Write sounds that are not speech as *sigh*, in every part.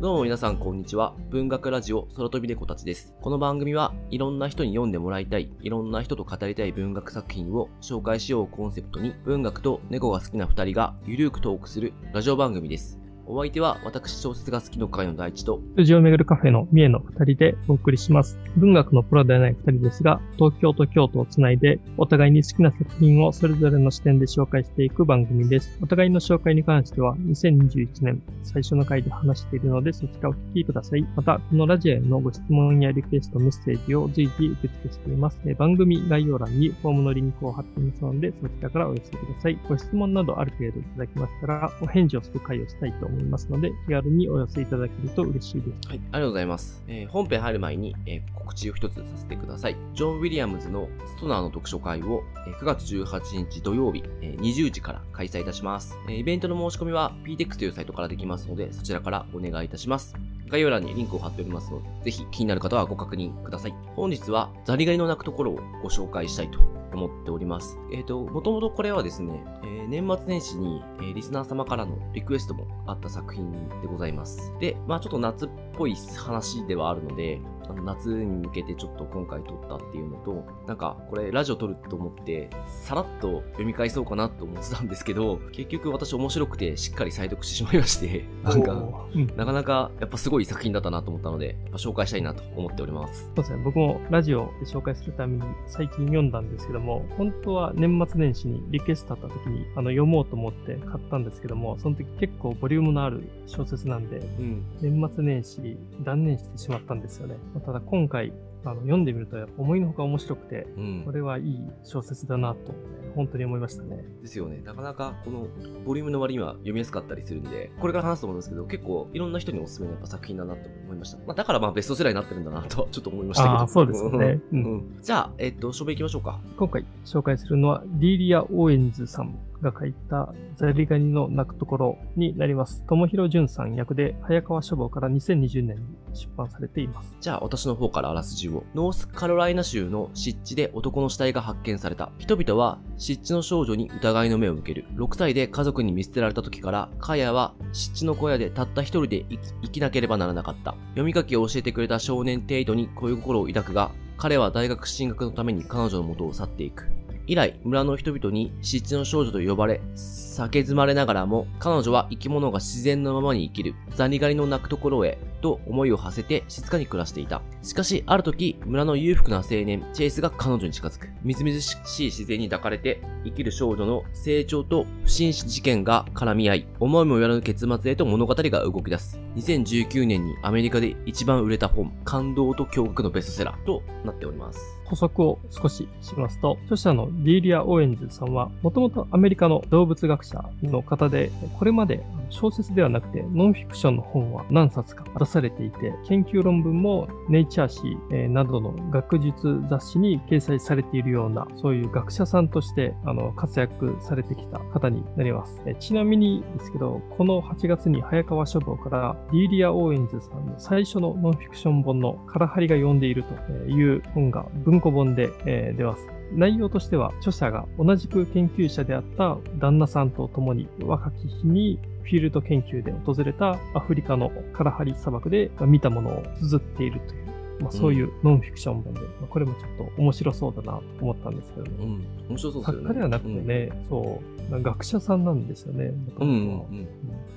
どうも皆さんこんにちは。文学ラジオ空飛び猫たちです。この番組はいろんな人に読んでもらいたい、いろんな人と語りたい文学作品を紹介しようコンセプトに文学と猫が好きな二人がゆるーくトークするラジオ番組です。お相手は私小説が好きの会の大地と、数字をめぐるカフェの三重の二人でお送りします。文学のプロではない二人ですが、東京と京都をつないで、お互いに好きな作品をそれぞれの視点で紹介していく番組です。お互いの紹介に関しては、2021年最初の回で話しているので、そちらをお聞きください。また、このラジオへのご質問やリクエスト、メッセージを随時受け付けしています。番組概要欄にフォームのリンクを貼っていますので、そちらからお寄せください。ご質問などある程度いただきましたら、お返事をする回をしたいと思いますので、気軽にお寄せいただけると嬉しいです。はい、ありがとうございます。えー本編入る前に、えー告知を一つさせてください。ジョン・ウィリアムズのストナーの読書会を、えー9月18日土曜日、えー20時から開催いたします。えーイベントの申し込みは PTEX というサイトからできますので、そちらからお願いいたします。概要欄にリンクを貼っておりますので、ぜひ気になる方はご確認ください。本日はザリガニの鳴くところをご紹介したいと思っております。えっ、と、もともとこれはですね、えー年末年始に、えーリスナー様からのリクエストもあった作品でございます。で、まあちょっと夏っぽい話ではあるので、あの夏に向けてちょっと今回撮ったっていうのと、なんかこれラジオ撮ると思って、さらっと読み返そうかなと思ってたんですけど、結局私面白くてしっかり再読してしまいまして、*laughs* なんか、うんなかなかやっぱすごい作品だったなと思ったので、紹介したいなと思っております。そうですね。僕もラジオで紹介するために最近読んだんですけども、本当は年末年始にリクエストあった時にあの読もうと思って買ったんですけども、その時結構ボリュームのある小説なんで、うん。年末年始断念してしまったんですよね。まあただ今回あの読んでみると思いのほか面白くて、うんこ。れはいい小説だなと本当に思いましたね。ですよね。なかなかこのボリュームの割には読みやすかったりするんで、これから話すと思うんですけど、結構いろんな人におすすめのやっぱ作品だなと思いました。まあ、だからまあベストセラーになってるんだなとは *laughs* ちょっと思いましたけど。ああ、そうですよね。ううんんうんじゃあ、えっと、書名行きましょうか。今回紹介するのはディーリア・オーエンズさんが書いたザリガニの鳴くところになります。友廣純さん訳で早川書房から2020年に出版されています。じゃあ、私の方からあらすじを。ノースカロライナ州の湿地で男の死体が発見された。人々は湿地の少女に疑いの目を向ける。6歳で家族に見捨てられた時から、カヤは湿地の小屋でたった一人で生き生きなければならなかった。読み書きを教えてくれた少年テイトに恋心を抱くが、彼は大学進学のために彼女の元を去っていく。以来、村の人々に湿地の少女と呼ばれ、酒詰まれながらも、彼女は生き物が自然のままに生きる、ザリガニの鳴くところへ、と思いを馳せて静かに暮らしていた。しかし、ある時、村の裕福な青年、チェイスが彼女に近づく。みずみずしい自然に抱かれて、生きる少女の成長と不審死事件が絡み合い、思いもよらぬ結末へと物語が動き出す。2019年にアメリカで一番売れた本、感動と驚愕のベストセラーとなっております。補足を少ししますと、著者のディーリア・オーエンズさんは、もともとアメリカの動物学者の方で、これまで小説ではなくてノンフィクションの本は何冊か出されていて、研究論文もネイチャー誌えーなどの学術雑誌に掲載されているような、そういう学者さんとしてあの活躍されてきた方になります。ちなみにですけど、この8月に早川書房からディーリア・オーエンズさんの最初のノンフィクション本のカラハリが呼んでいるという本が文庫本で、出ます。内容としては、著者が同じく研究者であった旦那さんと共に若き日にフィールド研究で訪れたアフリカのカラハリ砂漠で見たものを綴っているという、まあ、そういうノンフィクション本で、まあこれもちょっと面白そうだなと思ったんですけどね。うん。面白そうですよね。作家ではなくてね、そう、学者さんなんですよね。うん。うんうん。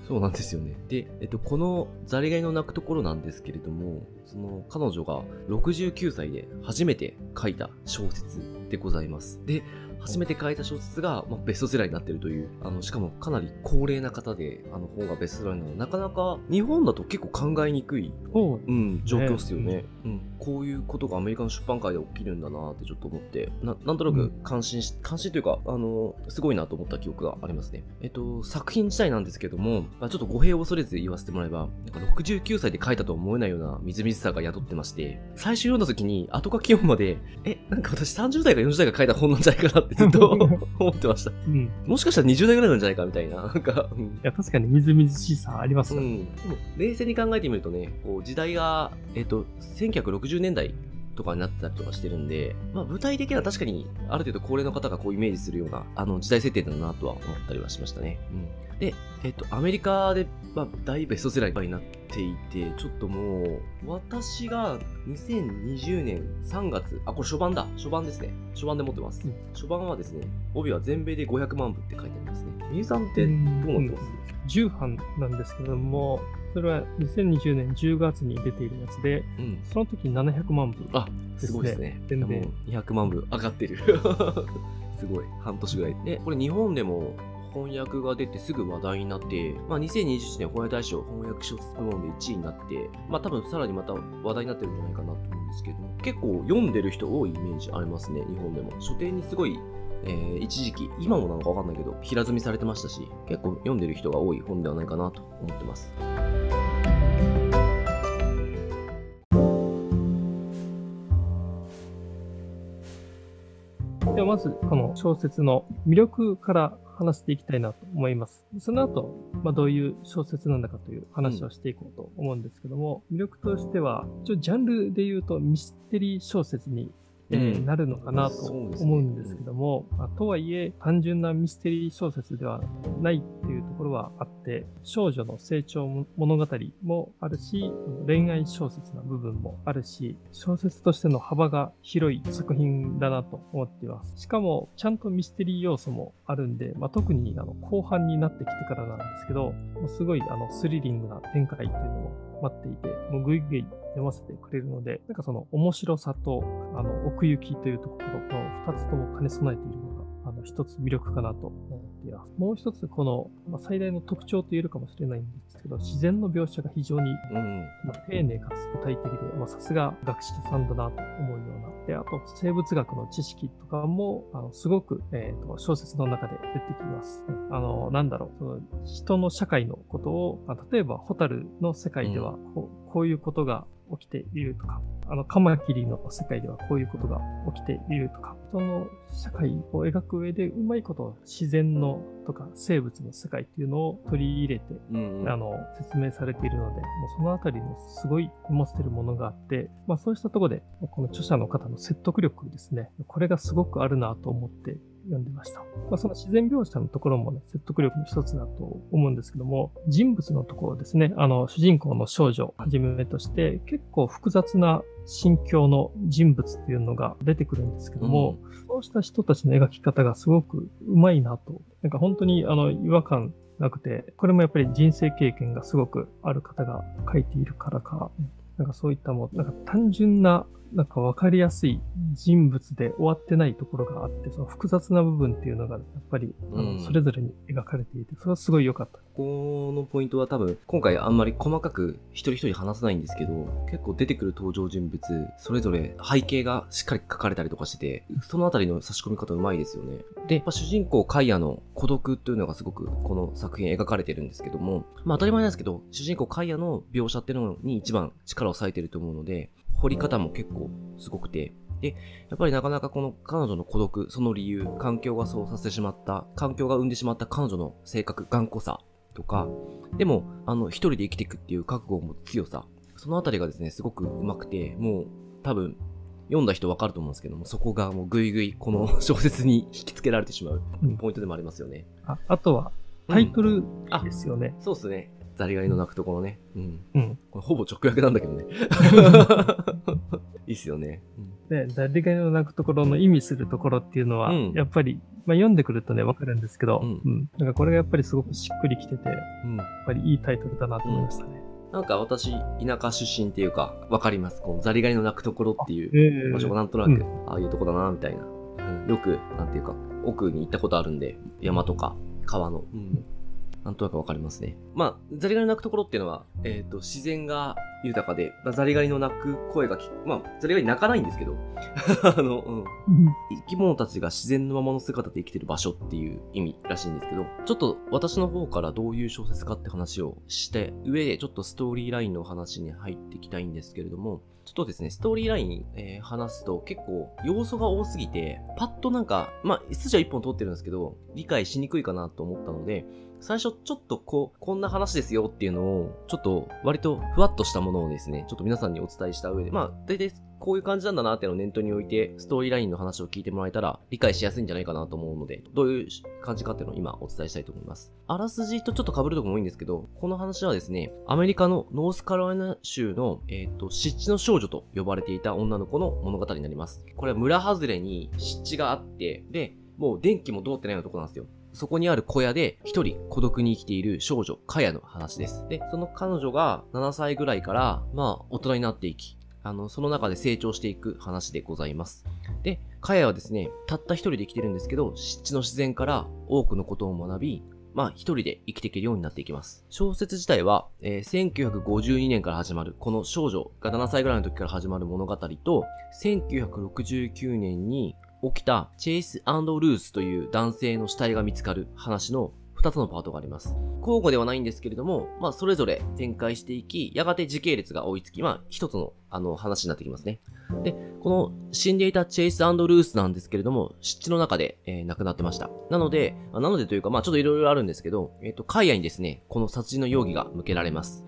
そうなんですよね。で、えっと、このザリガニの鳴くところなんですけれども、その彼女が69歳で初めて書いた小説でございます。で、初めて書いた小説が、まあ、ベストセラーになってるという、あの、しかもかなり高齢な方で、あの、本がベストセラーになるのは、なかなか日本だと結構考えにくい、そううん、状況っすよね。うん。こういうことがアメリカの出版界で起きるんだなってちょっと思って、な、なんとなく感心し、感心というか、あの、すごいなと思った記憶がありますね。えっと、作品自体なんですけども、まあ、ちょっと語弊を恐れず言わせてもらえば、なんか69歳で書いたとは思えないようなみずみずしさが宿ってまして、最初読んだ時に後書き読むまで、え、なんか私30代か40代が書いた本なんじゃないかなってずっと *laughs* 思ってました。うん。いもしかしたら20代ぐらいなんじゃないかみたいな、なんか、うんや、確かにみずみずしさありますよね。うん、冷静に考えてみるとね、こう時代が、えっと、1960年代とかになってたりとかしてるんで、まあ、舞台的には確かにある程度高齢の方がこうイメージするようなあの時代設定だなとは思ったりはしましたね。うん、で、えっと、アメリカで、まあ、大ベストセラーになってていて、ちょっともう、私が2020年3月、あ、これ初版だ。初版ですね。初版で持ってます。うん初版はですね、帯は全米で500万部って書いてありますね。みゆさんってどうなってます、10版なんですけども、それは2020年10月に出ているやつで、うん。その時700万部。あ、すごいですね。全米もう200万部上がってる。*laughs* すごい。半年ぐらい。で、これ日本でも翻訳が出てすぐ話題になって、まあ、2021年翻訳大賞翻訳小説部門で1位になって、まあ多分さらにまた話題になってるんじゃないかなと思うんですけど、結構読んでる人多いイメージありますね、日本でも。書店にすごいえー一時期、今もなのかわかんないけど、平積みされてましたし、結構読んでる人が多い本ではないかなと思ってます。はまず、この小説の魅力から話していきたいなと思います。その後、まあ、どういう小説なんだかという話をしていこうと思うんですけども、魅力としては、一応ジャンルで言うとミステリー小説にえーうんなるのかなと思うんですけども、まあとはいえ単純なミステリー小説ではないっていうところはあって、少女の成長物語もあるし、恋愛小説な部分もあるし、小説としての幅が広い作品だなと思っています。しかも、ちゃんとミステリー要素もあるんで、まあ、特にあの後半になってきてからなんですけど、すごいあのスリリングな展開っていうのも待っていて、もうぐいぐい読ませてくれるので、なんかその面白さと、あの、奥行きというところ、この二つとも兼ね備えているのが、あの、一つ魅力かなと思っています。もう一つ、この、まあ、最大の特徴と言えるかもしれないんですけど、自然の描写が非常にうん。まあ丁寧かつ具体的で、まあさすが学者さんだなと思うような。で、あと生物学の知識とかも、あのすごく、えーと小説の中で出てきます。あの、なんだろう、その人の社会のことを、まあ例えば、ホタルの世界ではこう、こういうことが起きているとか、あの、カマキリの世界ではこういうことが起きているとか、人の社会を描く上でうまいこと自然のとか生物の世界っていうのを取り入れてうん、うん。あの、説明されているので、もうそのあたりのすごい持ってるものがあって、まあそうしたところで、この著者の方の説得力ですね、これがすごくあるなと思って読んでました。まあその自然描写のところもね、説得力の一つだと思うんですけども、人物のところですね、あの、主人公の少女をはじめとして、結構複雑な心境の人物っていうのが出てくるんですけども、そうした人たちの描き方がすごくうまいなと。なんか本当にあの違和感なくて、これもやっぱり人生経験がすごくある方が書いているからか、なんかそういったもう、なんか単純な、なんかわかりやすい人物で終わってないところがあって、その複雑な部分っていうのがやっぱり、それぞれに描かれていて、それはすごい良かった。ここのポイントは多分、今回あんまり細かく一人一人話さないんですけど、結構出てくる登場人物、それぞれ背景がしっかり書かれたりとかしてて、そのあたりの差し込み方うまいですよね。で、まあ、主人公カイアの孤独というのがすごくこの作品描かれてるんですけども、まあ当たり前なんですけど、主人公カイアの描写っていうのに一番力を割いてると思うので、掘り方も結構すごくて、で、やっぱりなかなかこの彼女の孤独、その理由、環境がそうさせてしまった、環境が生んでしまった彼女の性格、頑固さとか、でも、あの、一人で生きていくっていう覚悟を持つ強さ、そのあたりがですね、すごく上手くて、もう、多分、読んだ人わかると思うんですけども、そこがもうぐいぐいこの小説に *laughs* 引き付けられてしまううんポイントでもありますよね。ああとは、タイトルあですよね。そうっすね。ザリガニの鳴くところね。うん。うん。これほぼ直訳なんだけどね。*laughs* いいっすよね。うんで、ザリガニの鳴くところの意味するところっていうのは、うんやっぱり、まあ、読んでくるとね、わかるんですけど、うんうん。なんかこれがやっぱりすごくしっくりきてて、やうん。っぱりいいタイトルだなと思いましたね。なんか私、田舎出身っていうか、わかります？このザリガニの鳴くところっていうええ場所がなんとなく、ああいうとこだな、みたいな。うんよく、なんていうか、奥に行ったことあるんで、山とか川の。うんなんとなくわかりますね。まあ、ザリガニの鳴くところっていうのは、えっ、と、自然が豊かで、まあザリガニの鳴く声がまあ、ザリガニ鳴かないんですけど、*laughs* あの、うん。うん生き物たちが自然のままの姿で生きてる場所っていう意味らしいんですけど、ちょっと私の方からどういう小説かって話をして、上でちょっとストーリーラインの話に入っていきたいんですけれども、ちょっとですね、ストーリーライン、えー話すと結構要素が多すぎて、パッとなんか、まあ、筋は一本通ってるんですけど、理解しにくいかなと思ったので、最初ちょっとこう、こんな話ですよっていうのを、ちょっと割とふわっとしたものをですね、ちょっと皆さんにお伝えした上で、まあ、大体こういう感じなんだなっていうのを念頭に置いて、ストーリーラインの話を聞いてもらえたら、理解しやすいんじゃないかなと思うので、どういう感じかっていうのを今お伝えしたいと思います。あらすじとちょっと被るとこも多いんですけど、この話はですね、アメリカのノースカロライナ州の、えっ、と、湿地の少女と呼ばれていた女の子の物語になります。これは村外れに湿地があって、で、もう電気も通ってないようなとこなんですよ。そこにある小屋で一人孤独に生きている少女、カヤの話です。で、その彼女が7歳ぐらいから、まあ、大人になっていき、あの、その中で成長していく話でございます。で、カヤはですね、たった一人で生きてるんですけど、湿地の自然から多くのことを学び、まあ一人で生きていけるようになっていきます。小説自体は、えー1952年から始まる、この少女が7歳ぐらいの時から始まる物語と、1969年に起きたチェイスルースという男性の死体が見つかる話の2つのパートがあります。交互ではないんですけれども、まあそれぞれ展開していき、やがて時系列が追いつき、まあ一つのあの話になってきますね。で、この死んでいたチェイスルースなんですけれども、湿地の中で、えー亡くなってました。なので、なのでというか、まあちょっといろいろあるんですけど、えっ、と、カイヤにですね、この殺人の容疑が向けられます。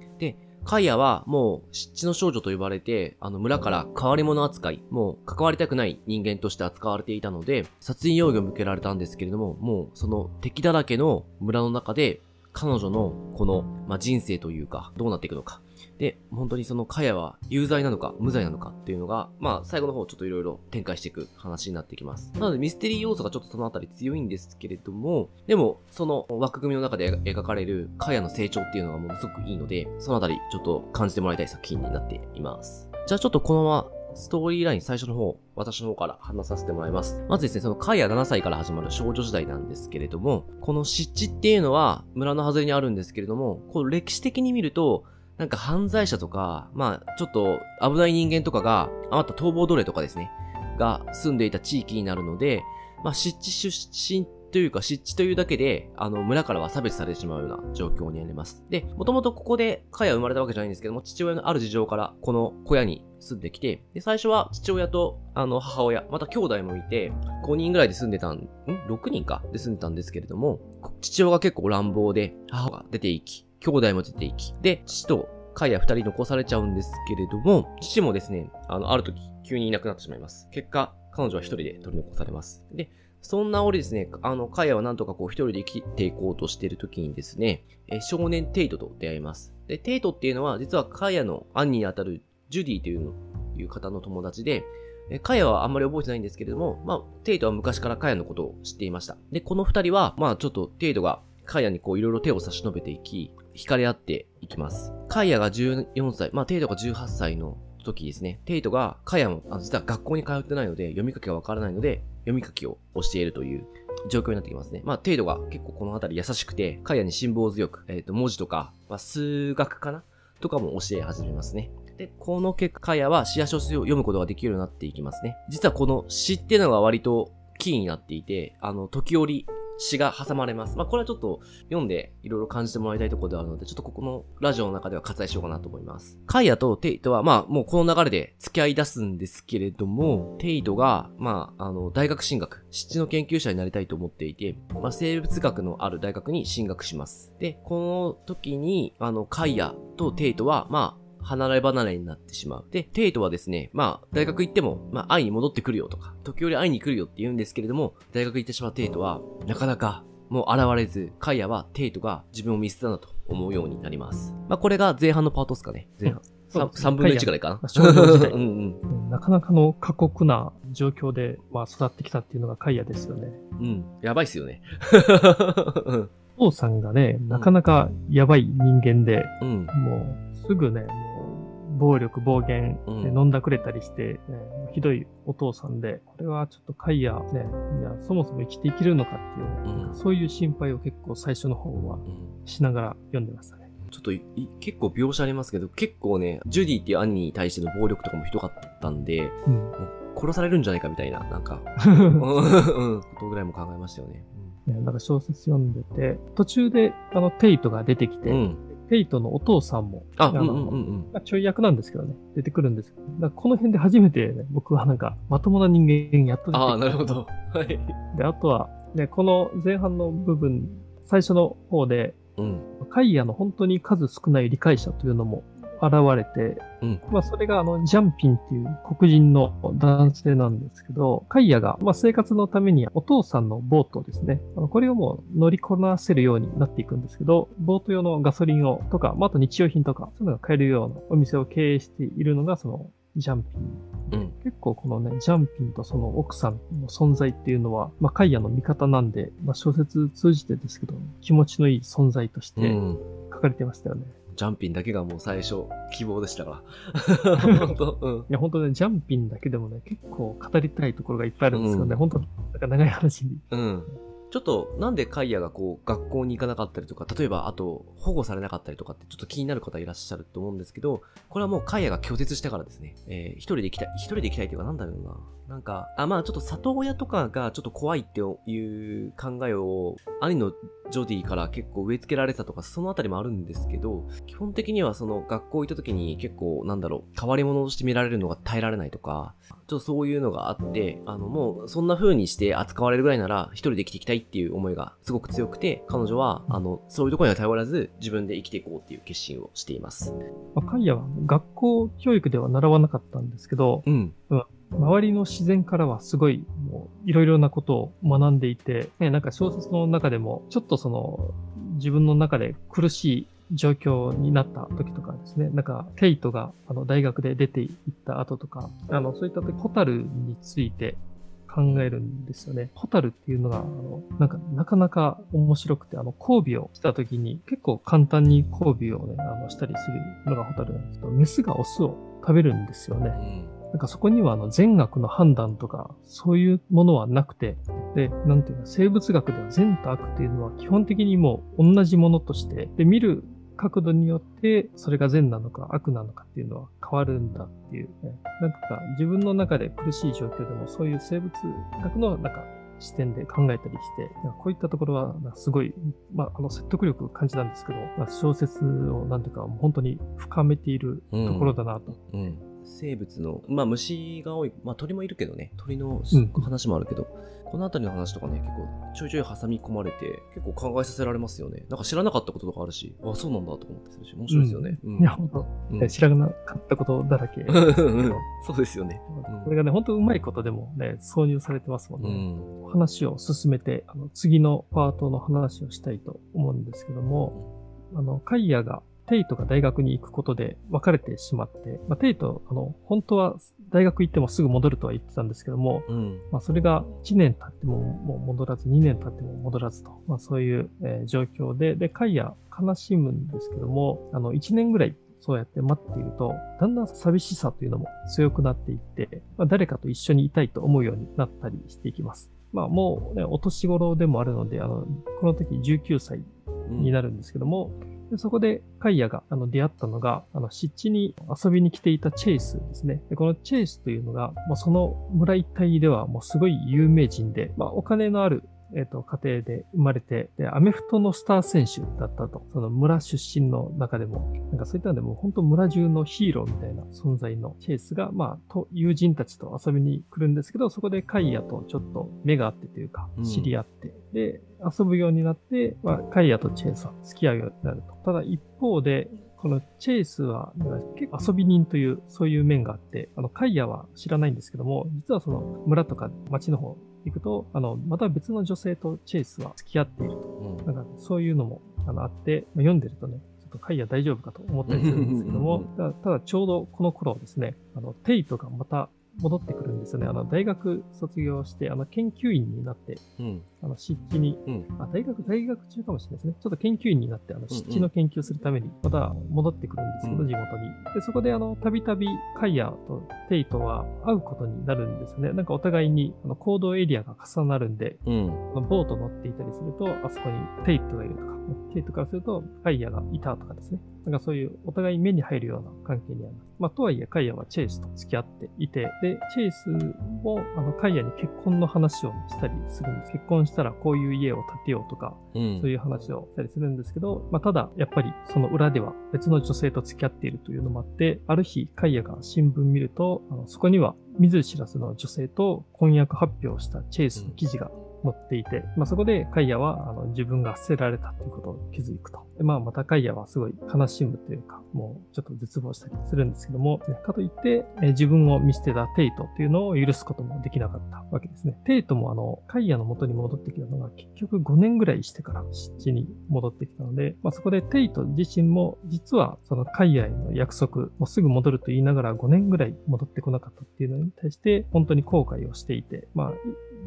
カイアはもう湿地の少女と呼ばれて、あの村から変わり者扱い、もう関わりたくない人間として扱われていたので、殺人容疑を向けられたんですけれども、もうその敵だらけの村の中で、彼女のこの、まあ、人生というか、どうなっていくのか。で、本当にそのカヤは有罪なのか無罪なのかっていうのが、まあ最後の方ちょっといろいろ展開していく話になってきます。なのでミステリー要素がちょっとそのあたり強いんですけれども、でもその枠組みの中で描かれるカヤの成長っていうのがものすごくいいので、そのあたりちょっと感じてもらいたい作品になっています。じゃあちょっとこのままストーリーライン最初の方、私の方から話させてもらいます。まずですね、そのカイア7歳から始まる少女時代なんですけれども、この湿地っていうのは村の外れにあるんですけれども、こう歴史的に見ると、なんか犯罪者とか、まあちょっと危ない人間とかが、あまた逃亡奴隷とかですね、が住んでいた地域になるので、まあ湿地出身というか湿地というだけで、あの村からは差別されてしまうような状況にあります。で、もともとここでカヤ生まれたわけじゃないんですけども、父親のある事情からこの小屋に住んできて、で、最初は父親とあの母親、また兄弟もいて、5人ぐらいで住んでたん、ん ?6 人か？で住んでたんですけれども、父親が結構乱暴で、母が出ていき、兄弟も出ていき、で、父とカイヤ二人残されちゃうんですけれども、父もですね、あの、ある時、急にいなくなってしまいます。結果、彼女は一人で取り残されます。で、そんな折ですね、あの、カイヤはなんとかこう一人で生きていこうとしている時にですね、え少年テイトと出会います。で、テイトっていうのは、実はカイヤの兄にあたるジュディというの、いう方の友達で、えカヤはあんまり覚えてないんですけれども、まあ、テイトは昔からカヤのことを知っていました。で、この二人は、まあ、ちょっとテイトがカヤにこういろいろ手を差し伸べていき、惹かれ合っていきます。カヤが14歳、まあ、テイトが18歳の時ですね。テイトが、カヤも、あの実は学校に通ってないので、読み書きがわからないので、読み書きを教えるという状況になってきますね。まあ、テイトが結構この辺り優しくて、カヤに辛抱強く、えっ、と、文字とか、まあ、数学かな？とかも教え始めますね。で、この結果、カヤは詩や小説を読むことができるようになっていきますね。実はこの詩っていうのが割とキーになっていて、あの、時折詩が挟まれます。まあ、これはちょっと読んでいろいろ感じてもらいたいところではあるので、ちょっとここのラジオの中では割愛しようかなと思います。カイヤとテイトは、まあ、もうこの流れで付き合い出すんですけれども、テイトが、まあ、あの、大学進学、湿地の研究者になりたいと思っていて、まあ、生物学のある大学に進学します。で、この時に、あの、カイヤとテイトは、まあ、離れ離れになってしまう。で、テイトはですね、まあ、大学行っても、まあ、会いに戻ってくるよとか、時折会いに来るよって言うんですけれども、大学行ってしまうテイトは、なかなか、もう現れず、カイヤはテイトが自分を見捨てたんだと思うようになります。まあ、これが前半のパートですかね。前半。そうですね3分の1ぐらいかな。うんうん。なかなかの過酷な状況で、まあ、育ってきたっていうのがカイヤですよね。うん。やばいっすよね。うんお父さんがね、なかなかやばい人間で、うん。もうすぐね、もう暴力、暴言、うんね飲んだくれたりして、ねひどいお父さんで、これはちょっとカイヤ、ね、いや、そもそも生きていけるのかっていうね、うんそういう心配を結構最初の方はうんしながら読んでましたね。ちょっと結構描写ありますけど、結構ね、ジュディっていう兄に対しての暴力とかもひどかったんで、うん。殺されるんじゃないかみたいな、なんか、*laughs* うん、うんことぐらいも考えましたよね。ね、なんか小説読んでて、途中であのテイトが出てきて、うん。テイトのお父さんも、あ、うんのうんうんうん。まあ、ちょい役なんですけどね、出てくるんですけど、この辺で初めて、ね、僕はなんか、まともな人間やっと出てきたああ、なるほど。はい。で、あとは、ね、この前半の部分、最初の方で、うん。カイヤの本当に数少ない理解者というのも現れて、うんまあそれがあの、ジャンピンっていう黒人の男性なんですけど、カイヤが、まあ生活のためにお父さんのボートですね、あのこれをもう乗りこなせるようになっていくんですけど、ボート用のガソリンをとか、まああと日用品とか、そういうのが買えるようなお店を経営しているのがその、ジャンピンうん。結構このね、ジャンピンとその奥さんの存在っていうのは、まあ、カイヤの味方なんで、まあ、小説通じてですけど、気持ちのいい存在としてうん。書かれてましたよね。ジャンピンだけがもう最初、希望でしたから。*laughs* 本当うん。いや、本当ね、ジャンピンだけでもね、結構語りたいところがいっぱいあるんですよね。うん本当なんか長い話に。うん。ちょっと、なんでカイヤがこう、学校に行かなかったりとか、例えば、あと、保護されなかったりとかって、ちょっと気になる方いらっしゃると思うんですけど、これはもうカイヤが拒絶したからですね。えー一人で行きたい、一人で行きたいっていうか、なんだろうな。なんか、あ、まあちょっと里親とかがちょっと怖いっていう考えを、兄のジョディから結構植え付けられたとか、そのあたりもあるんですけど、基本的にはその学校行った時に結構、なんだろう、変わり者として見られるのが耐えられないとか、ちょっとそういうのがあって、あの、もうそんな風にして扱われるぐらいなら、一人で生きていきたいっていう思いがすごく強くて、彼女は、あの、そういうところには頼らず、自分で生きていこうっていう決心をしています。まあ、カイヤは学校教育では習わなかったんですけど、うん。周りの自然からはすごい、もう、いろいろなことを学んでいて、ね、なんか小説の中でも、ちょっとその、自分の中で苦しい状況になった時とかですね、なんか、テイトが、あの、大学で出て行った後とか、あの、そういった時、ホタルについて考えるんですよね。ホタルっていうのが、あの、なんか、なかなか面白くて、あの、交尾をした時に、結構簡単に交尾をね、あの、したりするのがホタルなんですけど、メスがオスを食べるんですよね。うん。なんかそこにはあの善悪の判断とか、そういうものはなくて、で、なんていうの、生物学では善と悪っていうのは基本的にもう同じものとして、で、見る角度によって、それが善なのか悪なのかっていうのは変わるんだっていう、ね、なんか自分の中で苦しい状況でもそういう生物学のなんか視点で考えたりして、こういったところはすごい、まあ、あの説得力を感じたんですけど、まあ、小説をなんていうか本当に深めているところだなと。うん。生物の、まあ虫が多い、まあ鳥もいるけどね、鳥のうん話もあるけど、このあたりの話とかね、結構ちょいちょい挟み込まれて、結構考えさせられますよね。なんか知らなかったこととかあるし、あ、そうなんだと思ってするし、面白いですよね。うんいや、本当、うん知らなかったことだらけ。*laughs* うんうんそうですよね。*laughs* これがね、本当うまいことでもね、挿入されてますもんうね。ん。話を進めて、あの次のパートの話をしたいと思うんですけども、あの、カイヤが、テイトが大学に行くことで別れてしまって、まあ、テイト、あの、本当は大学行ってもすぐ戻るとは言ってたんですけども、うん。まあ、それが1年経ってももう戻らず、2年経っても戻らずと、まあ、そういう、えー状況で、で、カイヤ悲しむんですけども、あの、1年ぐらいそうやって待っていると、だんだん寂しさというのも強くなっていって、まあ、誰かと一緒にいたいと思うようになったりしていきます。まあ、もうね、お年頃でもあるので、あの、この時19歳になるんですけども、でそこでカイヤがあの出会ったのが、あの湿地に遊びに来ていたチェイスですね。でこのチェイスというのが、もうその村一帯ではもうすごい有名人で、まあ、お金のあるえっ、と、家庭で生まれて、で、アメフトのスター選手だったと。その村出身の中でも、なんかそういったのでもう本当村中のヒーローみたいな存在のチェイスが、まあ、と、友人たちと遊びに来るんですけど、そこでカイヤとちょっと目が合ってというかうん、知り合って、で、遊ぶようになって、まあ、カイヤとチェイスは付き合うようになると。ただ一方で、このチェイスは結構遊び人という、そういう面があって、あの、カイヤは知らないんですけども、実はその村とか町の方行くと、あの、また別の女性とチェイスは付き合っていると。うんなんかそういうのもあのあって、まあ読んでるとね、ちょっとカイヤ大丈夫かと思ったりするんですけども、ただただちょうどこの頃ですね、あの、テイトがまた戻ってくるんですよね。あの、大学卒業して、あの、研究員になって、うん。あの、湿地に、うん。あ、大学、大学中かもしれないですね。ちょっと研究員になって、あの、湿地の研究するために、また戻ってくるんですけど、うん地元に。で、そこで、あの、たびたび、カイヤとテイトは会うことになるんですよね。なんかお互いに、あの、行動エリアが重なるんで、うん。ボート乗っていたりすると、あそこにテイトがいるとか、テイトからするとカイヤがいたとかですね。なんかそういうお互い目に入るような関係にあります。まあ、とはいえカイヤはチェイスと付き合っていて、で、チェイスもあのカイヤに結婚の話をしたりするんです。結婚したらこういう家を建てようとか、うん。そういう話をしたりするんですけど、まあ、ただ、やっぱりその裏では別の女性と付き合っているというのもあって、ある日、カイヤが新聞見ると、あのそこには見ず知らずの女性と婚約発表したチェイスの記事が乗っていて、まあ、そこでカイヤはあの自分が捨てられたということを気づくと。でまあ、またカイヤはすごい悲しむというか、もうちょっと絶望したりするんですけども、かといって、え自分を見捨てたテイトっていうのを許すこともできなかったわけですね。テイトもあの、カイヤの元に戻ってきたのが結局5年ぐらいしてから湿地に戻ってきたので、まあ、そこでテイト自身も実はそのカイヤへの約束、もうすぐ戻ると言いながら5年ぐらい戻ってこなかったっていうのに対して本当に後悔をしていて、まあ、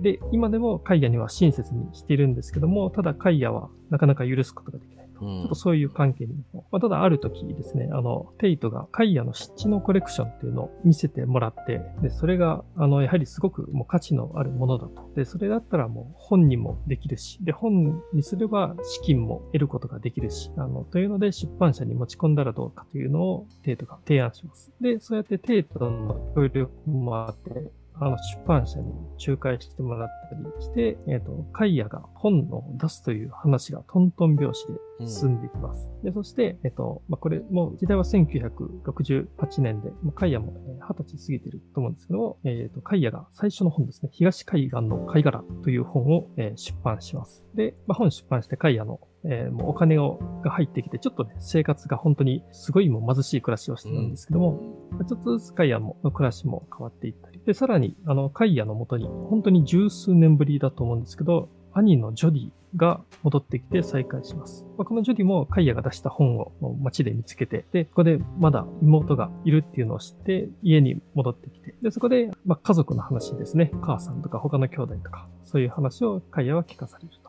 で、今でもカイヤには親切にしているんですけども、ただカイヤはなかなか許すことができない。ちょっとそういう関係に。まあ、ただある時ですね、あの、テイトがカイヤの湿地のコレクションっていうのを見せてもらって、で、それが、あの、やはりすごくもう価値のあるものだと。で、それだったらもう本にもできるし、で、本にすれば資金も得ることができるし、あの、というので出版社に持ち込んだらどうかというのをテイトが提案します。で、そうやってテイトの協力もあって、あの、出版社に仲介してもらったりして、えっ、ー、と、カイヤが本を出すという話がトントン拍子で進んでいきます。うん、で、そして、えっ、ー、と、まあ、これ、もう時代は1968年で、もうカイヤも20歳過ぎてると思うんですけども、えっ、ー、と、カイヤが最初の本ですね、東海岸の貝殻という本を、え出版します。で、まあ、本出版してカイヤのえー、もうお金をが入ってきて、ちょっとね、生活が本当にすごいもう貧しい暮らしをしてたんですけども、うん、ちょっとずつカイヤの暮らしも変わっていったり、で、さらに、あの、カイヤのもとに、本当に十数年ぶりだと思うんですけど、兄のジョディが戻ってきて再会します。まあ、このジョディもカイヤが出した本を街で見つけて、で、ここでまだ妹がいるっていうのを知って家に戻ってきて、で、そこで、まあ、家族の話ですね。母さんとか他の兄弟とか、そういう話をカイヤは聞かされると。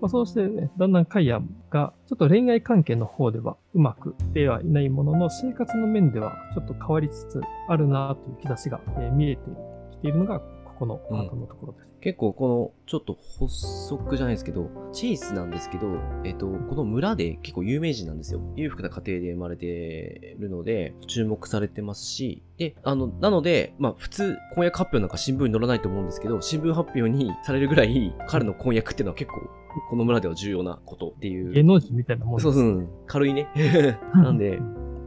まあ、そうして、ね、だんだんカイヤが、ちょっと恋愛関係の方ではうまくではいないものの、生活の面ではちょっと変わりつつあるなという兆しが、え見えてきているのが、ここのパートのところです。うん、結構この、ちょっと補足じゃないですけど、チェイスなんですけど、えっ、と、この村で結構有名人なんですよ。裕福な家庭で生まれてるので、注目されてますし、で、あの、なので、まあ普通、婚約発表なんか新聞に載らないと思うんですけど、新聞発表にされるぐらい、彼の婚約っていうのは結構この村では重要なことっていう。芸能人みたいなもんですそうそう、軽いね。*laughs* なんで、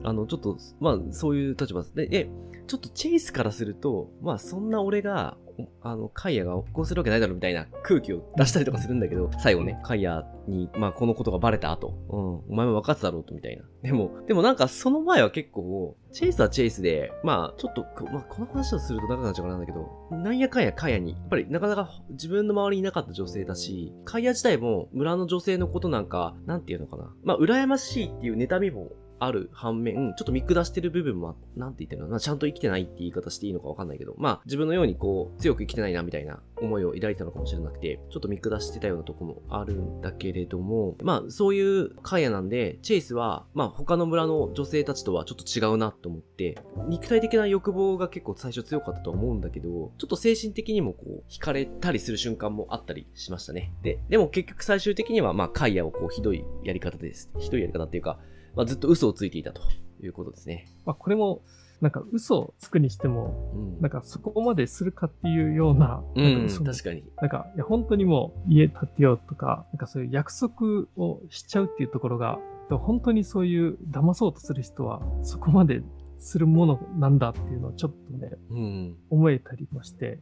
あの、ちょっと、まあ、そういう立場です。で、え、ちょっとチェイスからすると、まあ、そんな俺が、あの、カイヤがこうするわけないだろみたいな空気を出したりとかするんだけど、最後ね、カイヤに、まあ、このことがバレた後、うん、お前も分かってたろうと、みたいな。*laughs* でも、でもなんかその前は結構、チェイスはチェイスで、まあ、ちょっと、まあ、この話をすると長くなっちゃうからなんだけど、なんやかんやカイヤに、やっぱりなかなか自分の周りにいなかった女性だし、カイヤ自体も村の女性のことなんか、なんていうのかな。まあ、羨ましいっていう妬みもある反面、ちょっと見下してる部分も、なんて言ってるのかな、ちゃんと生きてないって言い方していいのかわかんないけど、まあ自分のようにこう、強く生きてないなみたいな思いを抱いたのかもしれなくて、ちょっと見下してたようなとこもあるんだけれども、まあそういうカイヤなんで、チェイスは、まあ他の村の女性たちとはちょっと違うなと思って、肉体的な欲望が結構最初強かったと思うんだけど、ちょっと精神的にもこう、惹かれたりする瞬間もあったりしましたね。で、でも結局最終的には、まあカイヤをこう、ひどいやり方です。ひどいやり方っていうか、まあ、ずっと嘘をついていたということですね。まあ、これも、なんか嘘をつくにしても、うん、なんかそこまでするかっていうような、うん、確かに。なんか、いや本当にもう家建てようとか、なんかそういう約束をしちゃうっていうところが、本当にそういう騙そうとする人は、そこまでするものなんだっていうのをちょっとね、うん、思えたりもして、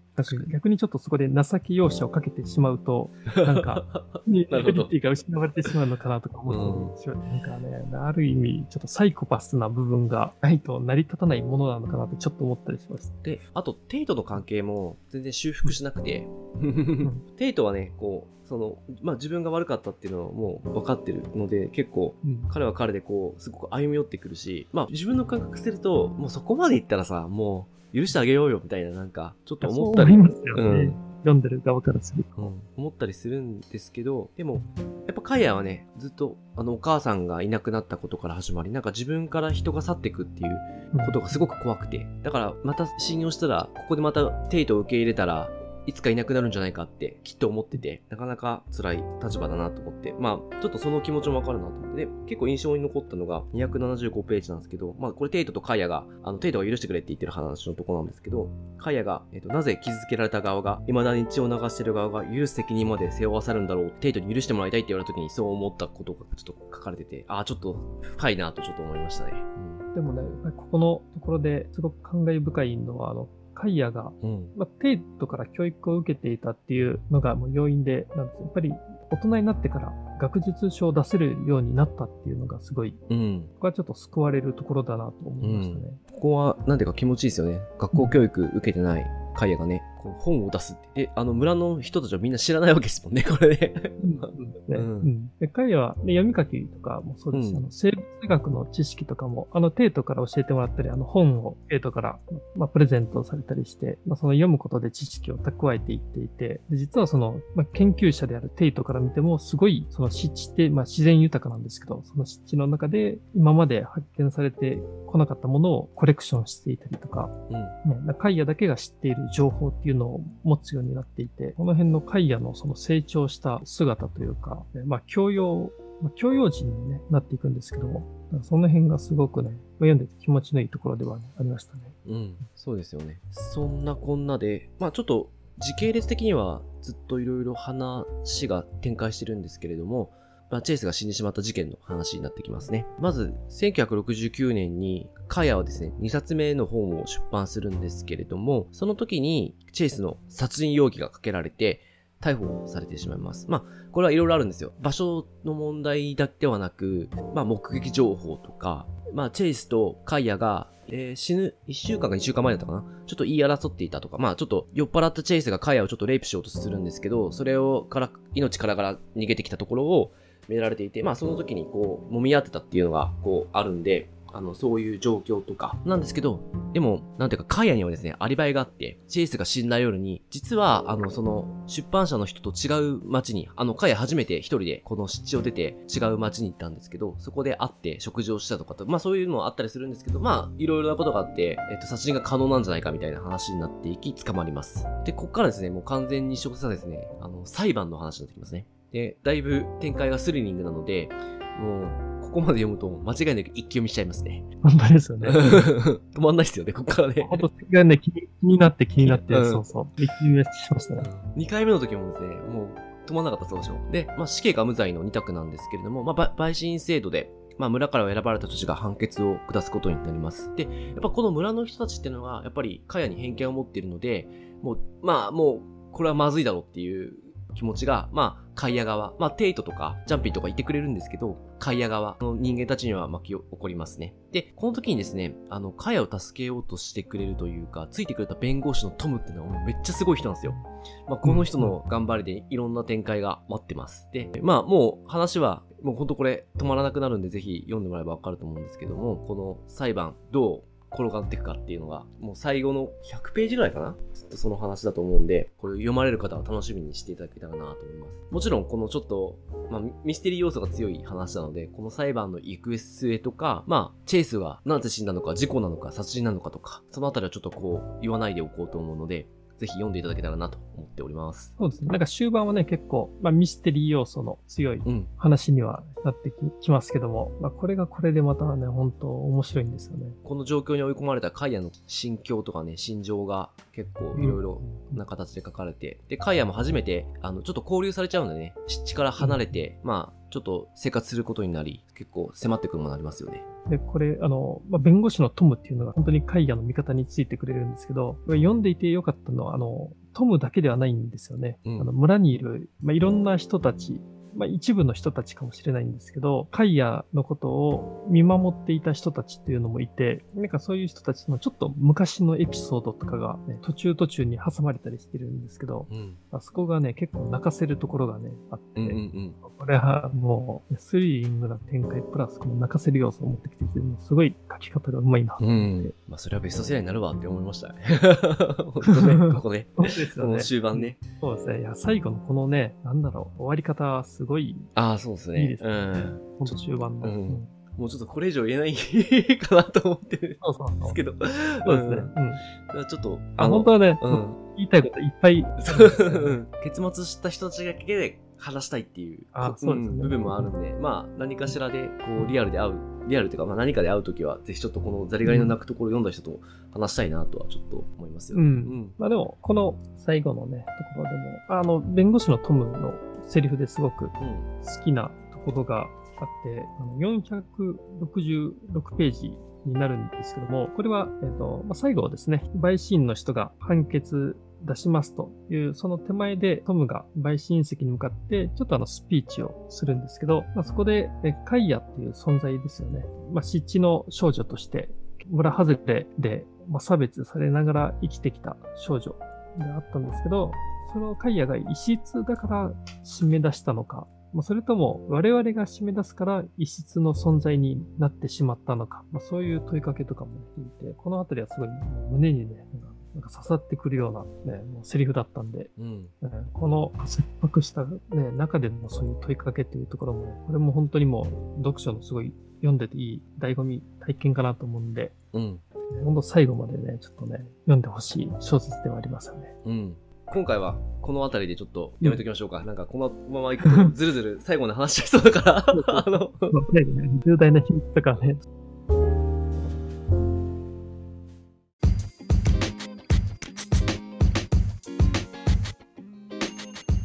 逆にちょっとそこで情け容赦をかけてしまうと、*laughs* なんか、リティが失われてしまうのかなとか思ってしまう。なんかね、ある意味、ちょっとサイコパスな部分がないと成り立たないものなのかなってちょっと思ったりします。で、あと、テイトの関係も全然修復しなくて、*laughs* テイトはね、こう、その、まあ、自分が悪かったっていうのはもう分かってるので、結構、彼は彼でこう、すごく歩み寄ってくるし、まあ、自分の感覚すると、もうそこまでいったらさ、もう、許してあげようよ、みたいな、なんか、ちょっと思ったり。読んでる側からすると、うん、思ったりするんですけど、でも、やっぱカイアはね、ずっと、あの、お母さんがいなくなったことから始まり、なんか自分から人が去っていくっていうことがすごく怖くて、だから、また信用したら、ここでまたテイトを受け入れたら、いつかいなくなるんじゃないかってきっと思ってて、なかなか辛い立場だなと思って、まあ、ちょっとその気持ちもわかるなと思って、で、結構印象に残ったのが275ページなんですけど、まあ、これテイトとカイヤが、あの、テイトが許してくれって言ってる話のとこなんですけど、カイヤが、えっ、と、なぜ傷つけられた側が、未だに血を流してる側が許す責任まで背負わさるんだろう、テイトに許してもらいたいって言われた時にそう思ったことがちょっと書かれてて、ああ、ちょっと深いなとちょっと思いましたね。うん、でもね、ここのところですごく感慨深いのは、あの、カイヤが、うん。まあ、テイトから教育を受けていたっていうのがもう要因で、なんですやっぱり大人になってから学術書を出せるようになったっていうのがすごい、うん。ここはちょっと救われるところだなと思いましたね。ここは、なんていうか気持ちいいですよね。学校教育受けてないカイヤがね、こう本を出すって。で、あの村の人たちはみんな知らないわけですもんね、*laughs* これね。ねうんうんでカイヤは、ね、読み書きとかもそうですし、うんあの生物学の知識とかも、あの、テイトから教えてもらったり、あの本をテイトから、まあ、プレゼントされたりして、まあ、その読むことで知識を蓄えていっていて、で実はその、まあ、研究者であるテイトから見ても、すごい、その湿地って、まあ、自然豊かなんですけど、その湿地の中で、今まで発見されてこなかったものをコレクションしていたりとか、うん。ね、カイヤだけが知っている情報っていうのを持つようになっていて、この辺のカイヤのその成長した姿というか、まあ教養、教養人に、ね、なっていくんですけども、その辺がすごくね、読んでて気持ちのいいところでは、ね、ありましたね。うん。そうですよね。そんなこんなで、まあちょっと時系列的にはずっといろいろ話が展開してるんですけれども、まあ、チェイスが死んでしまった事件の話になってきますね。まず、1969年に、カヤはですね、2冊目の本を出版するんですけれども、その時に、チェイスの殺人容疑がかけられて、逮捕されてしまいます。まあ、これはいろいろあるんですよ。場所の問題だけではなく、まあ、目撃情報とか、まあ、チェイスとカイヤが、えー死ぬ1週間か2週間前だったかな？ちょっと言い争っていたとか、まあ、ちょっと酔っ払ったチェイスがカイヤをちょっとレイプしようとするんですけど、それをから、命からがら逃げてきたところを見られていて、まあ、その時にこう、揉み合ってたっていうのが、こう、あるんで、あの、そういう状況とか、なんですけど、でも、なんていうか、カイヤにはですね、アリバイがあって、チェイスが死んだ夜に、実は、あの、その、出版社の人と違う街に、あの、カイヤ初めて一人で、この湿地を出て、違う街に行ったんですけど、そこで会って食事をしたとかと、まあそういうのはあったりするんですけど、まあ、いろいろなことがあって、えっと、殺人が可能なんじゃないかみたいな話になっていき、捕まります。で、こっからですね、もう完全に小説はですね、あの、裁判の話になってきますね。で、だいぶ展開がスリリングなので、もう、ここまで読むと間違いなく一気読みしちゃいますね。本当ですよね。*laughs* 止まんないですよね、こっからね。本当、それがね、気に気になって気になって、うんそうそう。一気にしましたね。2回目の時もですね、もう止まんなかったそうでしょ。で、まあ死刑か無罪の2択なんですけれども、まあば陪審制度で、まあ村から選ばれた都市が判決を下すことになります。で、やっぱこの村の人たちっていうのは、やっぱりカヤに偏見を持っているので、もう、まあもう、これはまずいだろうっていう気持ちが、まあ、カイヤ側、まあ、テイトとか、ジャンピーとか言ってくれるんですけど、カイヤ側の人間たちには巻き起こりますね。で、この時にですね、あの、カヤを助けようとしてくれるというか、ついてくれた弁護士のトムっていうのはもうめっちゃすごい人なんですよ。まあ、この人の頑張りでいろんな展開が待ってます。で、まあ、もう話は、もうほんとこれ止まらなくなるんで、ぜひ読んでもらえばわかると思うんですけども、この裁判、どう転がっていくかっていうのが、もう最後の100ページぐらいかな？ずっとその話だと思うんで、これを読まれる方は楽しみにしていただけたらなと思います。もちろん、このちょっと、まあ、ミステリー要素が強い話なので、この裁判の行く末とか、まあ、チェイスはなぜ死んだのか、事故なのか、殺人なのかとか、そのあたりはちょっとこう、言わないでおこうと思うので、ぜひ読んでいただけたらなと思っております。そうですね。なんか終盤はね、結構、まあミステリー要素の強いうん。話にはなってききますけども、まあこれがこれでまたね、本当面白いんですよね。この状況に追い込まれたカイヤの心境とかね、心情が結構いろいろな形で書かれて、で、カイヤも初めて、あの、ちょっと交流されちゃうんでね、湿地から離れて、まあ、ちょっと生活することになり、結構迫ってくるものありますよね。で、これ、あの、まあ、弁護士のトムっていうのが本当にカイヤの味方についてくれるんですけど、読んでいてよかったのは、あの、トムだけではないんですよね。うんあの村にいる、まあ、いろんな人たち、まあ、一部の人たちかもしれないんですけど、カイヤのことを見守っていた人たちっていうのもいて、なんかそういう人たちのちょっと昔のエピソードとかが、ね、途中途中に挟まれたりしてるんですけど、うん。あそこがね、結構泣かせるところがね、あって、うんうんうん。これはもう、スリリングな展開プラスこの泣かせる要素を持ってきてて、すごい書き方がうまいな。うん。まあ、それはベストセラーになるわって思いましたね。*laughs* 本当ね、ここね。そうですこの終盤ね。そうですね。いや、最後のこのね、なんだろう、終わり方はすごい、ああ、そうですね。いいですねうん。ほんと終盤の。うんうんもうちょっとこれ以上言えないかなと思ってるん。ですけど。そうですね。んうん。ちょっと、あ、本当はね、うん。言いたいこといっぱい。結末した人たちだけで話したいっていうそうですねん部分もあるんで、まあ何かしらでこうリアルで会う、リアルっていうかまあ何かで会うときはぜひちょっとこのザリガニの鳴くところを読んだ人と話したいなとはちょっと思いますよね。うんまあでも、この最後のね、ところでも、あの、弁護士のトムのセリフですごくうん。好きなところがあって、あの466ページになるんですけども、これは、えっ、と、まあ、最後はですね、陪審員の人が判決出しますという、その手前でトムが陪審席に向かって、ちょっとあのスピーチをするんですけど、まあ、そこで、カイヤっていう存在ですよね。まあ、湿地の少女として、村外れで、差別されながら生きてきた少女であったんですけど、そのカイヤが異質だから締め出したのか、まあ、それとも我々が締め出すから異質の存在になってしまったのか、まあ、そういう問いかけとかも聞いて、このあたりはすごい胸にね、なんか刺さってくるような、ね、もうセリフだったんで、うん、この切迫した、ね、中でのそういう問いかけっていうところも、これも本当にもう読書のすごい読んでていい醍醐味、体験かなと思うんで、うん、本当最後までね、ちょっとね、読んでほしい小説ではありますよね。うん。今回はこの辺りでちょっとやめときましょうか。うん、なんかこのまま行くとずるずる最後の話しちゃいそうだから。*laughs* あの、重大な秘密とかね、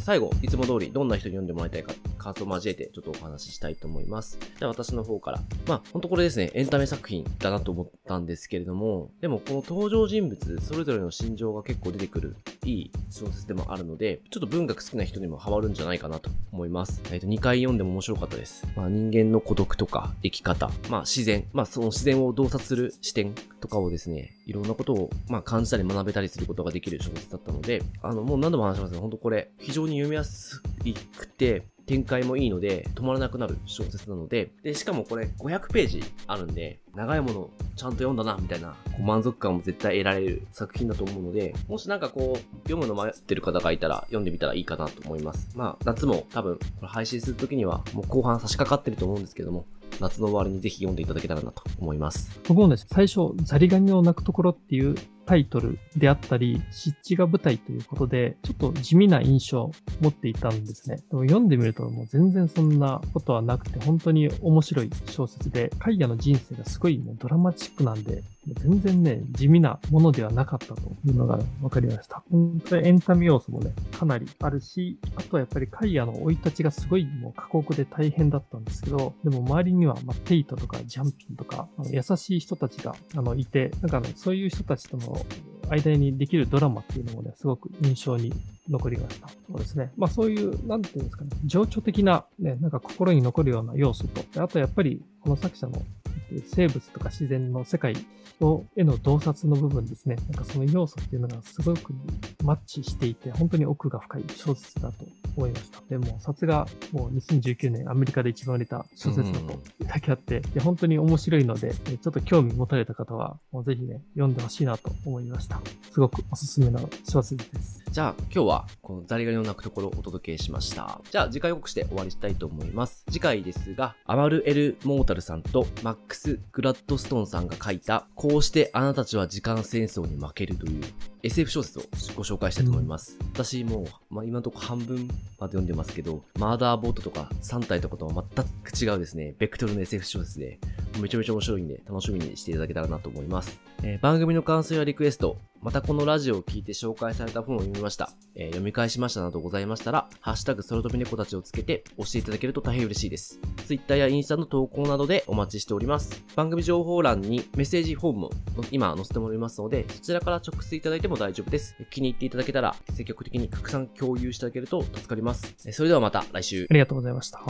最後、いつも通りどんな人に読んでもらいたいか、感想を交えてちょっとお話ししたいと思います。じゃあ私の方から。まあ、ほんとこれですね、エンタメ作品だなと思ったんですけれども、でもこの登場人物、それぞれの心情が結構出てくるいい小説でもあるので、ちょっと文学好きな人にもハマるんじゃないかなと思います。えっ、ー、と、2回読んでも面白かったです。まあ、人間の孤独とか生き方、まあ、自然、まあ、その自然を洞察する視点とかをですね、いろんなことを、まあ、感じたり学べたりすることができる小説だったので、あの、もう何度も話しますが、本当これ、非常に読みやすくて、展開もいいので、止まらなくなる小説なので、で、しかもこれ500ページあるんで、長いものちゃんと読んだな、みたいな、こう満足感も絶対得られる作品だと思うので、もしなんかこう、読むの迷ってる方がいたら、読んでみたらいいかなと思います。まあ、夏も多分、これ配信するときには、もう後半差し掛かってると思うんですけども、夏の終わりにぜひ読んでいただけたらなと思います。僕もね、最初、ザリガニを鳴くところっていうタイトルであったり、湿地が舞台ということで、ちょっと地味な印象を持っていたんですね。でも読んでみるともう全然そんなことはなくて、本当に面白い小説で、カイヤの人生がすごいもうドラマチックなんで、全然ね、地味なものではなかったというのが分かりました。本当にエンタメ要素もね、かなりあるし、あとはやっぱりカイヤの生い立ちがすごいもう過酷で大変だったんですけど、でも周りには、まあ、テイトとかジャンピンとか、あの優しい人たちがあのいて、なんかね、そういう人たちとの間にできるドラマっていうのもね、すごく印象に残りました。そうですね。まあそういう、なんていうんですかね、情緒的な、ね、なんか心に残るような要素と、あとやっぱりこの作者の生物とか自然の世界をへの洞察の部分ですね。なんかその要素っていうのがすごくマッチしていて、本当に奥が深い小説だと思いました。でも、さすがもう2019年アメリカで一番売れた小説だとだけあって、で本当に面白いので、ちょっと興味持たれた方は、もうぜひね、読んでほしいなと思いました。すごくおすすめの小説です。じゃあ今日はこのザリガニの鳴くところをお届けしました。じゃあ次回予告して終わりしたいと思います。次回ですが、アマル・エル・モータルさんとマックス・グラッドストーンさんが書いた、こうしてあなたたちは時間戦争に負けるという SF 小説をご紹介したいと思います。うん、私もう、まあ、今のところ半分まで読んでますけど、マーダーボートとか3体とかとは全く違うですね、ベクトルの SF 小説で、めちゃめちゃ面白いんで、楽しみにしていただけたらなと思います。えー、番組の感想やリクエスト、またこのラジオを聞いて紹介された本を読みました、えー、読み返しましたなどございましたら、ハッシュタグソロトビ猫たちをつけて押していただけると大変嬉しいです。Twitter やインスタの投稿などでお待ちしております。番組情報欄にメッセージフォームも今載せてもらいますので、そちらから直接いただいても大丈夫です。気に入っていただけたら、積極的に拡散共有していただけると助かります。それではまた来週。ありがとうございました。